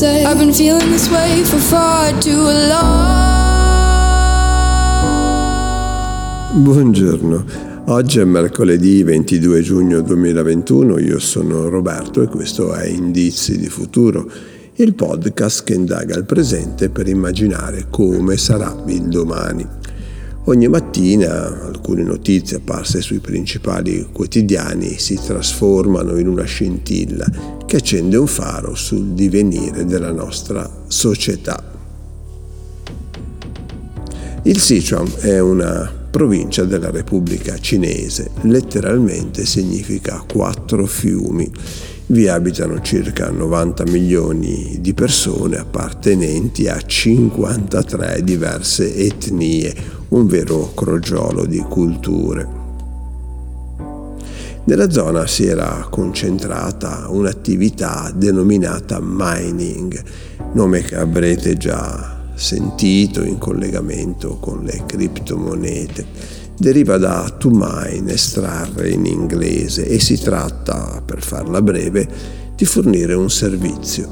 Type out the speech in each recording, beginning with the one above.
say I've been feeling this way for far too long. Buongiorno. Oggi è mercoledì 22 giugno 2021, io sono Roberto e questo è Indizi di futuro, il podcast che indaga il presente per immaginare come sarà il domani. Ogni mattina alcune notizie apparse sui principali quotidiani si trasformano in una scintilla che accende un faro sul divenire della nostra società. Il Sichuan è una provincia della Repubblica Cinese, letteralmente significa quattro fiumi. Vi abitano circa 90 milioni di persone appartenenti a 53 diverse etnie, un vero crogiolo di culture. Nella zona si era concentrata un'attività denominata mining, nome che avrete già sentito in collegamento con le criptomonete. Deriva da to mine, estrarre in inglese e si tratta, per farla breve, di fornire un servizio,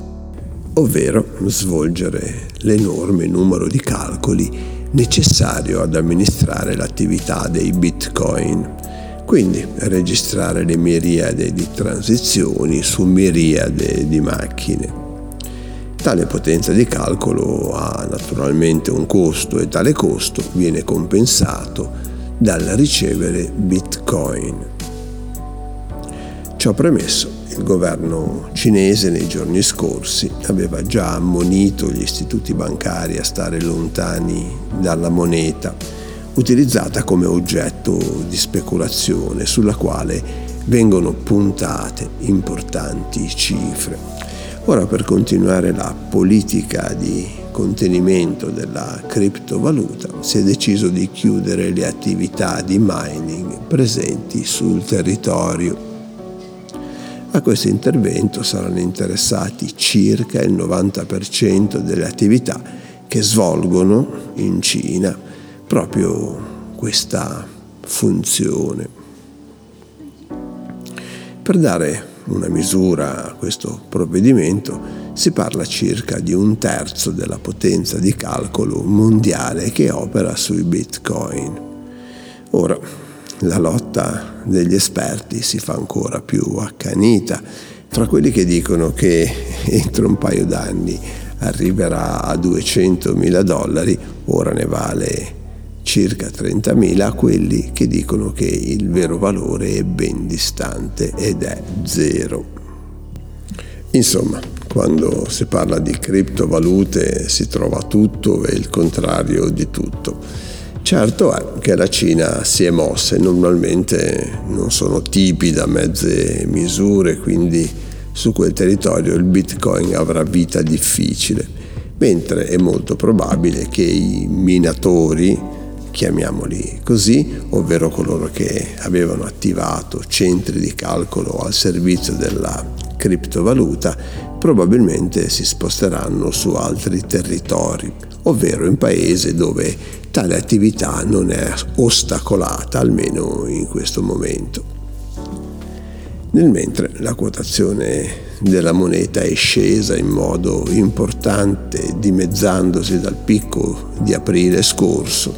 ovvero svolgere l'enorme numero di calcoli necessario ad amministrare l'attività dei bitcoin. Quindi registrare le miriade di transizioni su miriade di macchine. Tale potenza di calcolo ha naturalmente un costo e tale costo viene compensato dal ricevere bitcoin. Ciò premesso, il governo cinese nei giorni scorsi aveva già ammonito gli istituti bancari a stare lontani dalla moneta, utilizzata come oggetto di speculazione sulla quale vengono puntate importanti cifre. Ora per continuare la politica di contenimento della criptovaluta si è deciso di chiudere le attività di mining presenti sul territorio. A questo intervento saranno interessati circa il 90% delle attività che svolgono in Cina proprio questa funzione. Per dare una misura a questo provvedimento, si parla circa di un terzo della potenza di calcolo mondiale che opera sui bitcoin. Ora, la lotta degli esperti si fa ancora più accanita tra quelli che dicono che entro un paio d'anni arriverà a 200 mila dollari, ora ne vale circa 30.000 quelli che dicono che il vero valore è ben distante ed è zero. Insomma, quando si parla di criptovalute si trova tutto e il contrario di tutto. Certo è che la Cina si è mossa e normalmente non sono tipi da mezze misure, quindi su quel territorio il Bitcoin avrà vita difficile, mentre è molto probabile che i minatori chiamiamoli così, ovvero coloro che avevano attivato centri di calcolo al servizio della criptovaluta, probabilmente si sposteranno su altri territori, ovvero in paesi dove tale attività non è ostacolata, almeno in questo momento. Nel mentre la quotazione della moneta è scesa in modo importante, dimezzandosi dal picco di aprile scorso,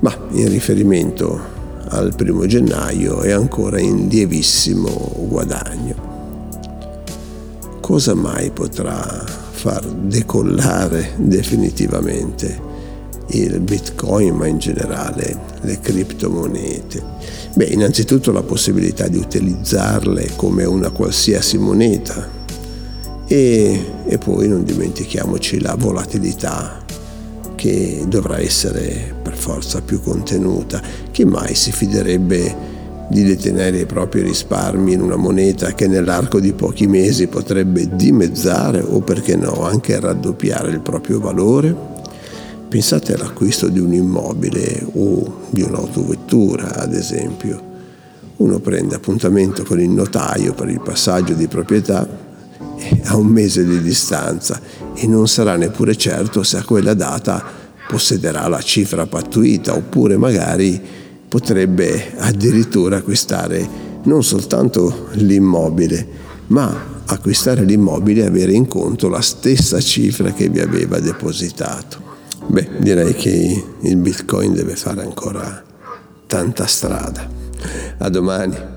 ma in riferimento al primo gennaio è ancora in lievissimo guadagno. Cosa mai potrà far decollare definitivamente il bitcoin, ma in generale le criptomonete? Beh, innanzitutto la possibilità di utilizzarle come una qualsiasi moneta e, e poi non dimentichiamoci la volatilità che dovrà essere per forza più contenuta. Chi mai si fiderebbe di detenere i propri risparmi in una moneta che nell'arco di pochi mesi potrebbe dimezzare o perché no anche raddoppiare il proprio valore? Pensate all'acquisto di un immobile o di un'autovettura, ad esempio. Uno prende appuntamento con il notaio per il passaggio di proprietà a un mese di distanza e non sarà neppure certo se a quella data possederà la cifra pattuita oppure magari potrebbe addirittura acquistare non soltanto l'immobile ma acquistare l'immobile e avere in conto la stessa cifra che vi aveva depositato. Beh, direi che il Bitcoin deve fare ancora tanta strada. A domani.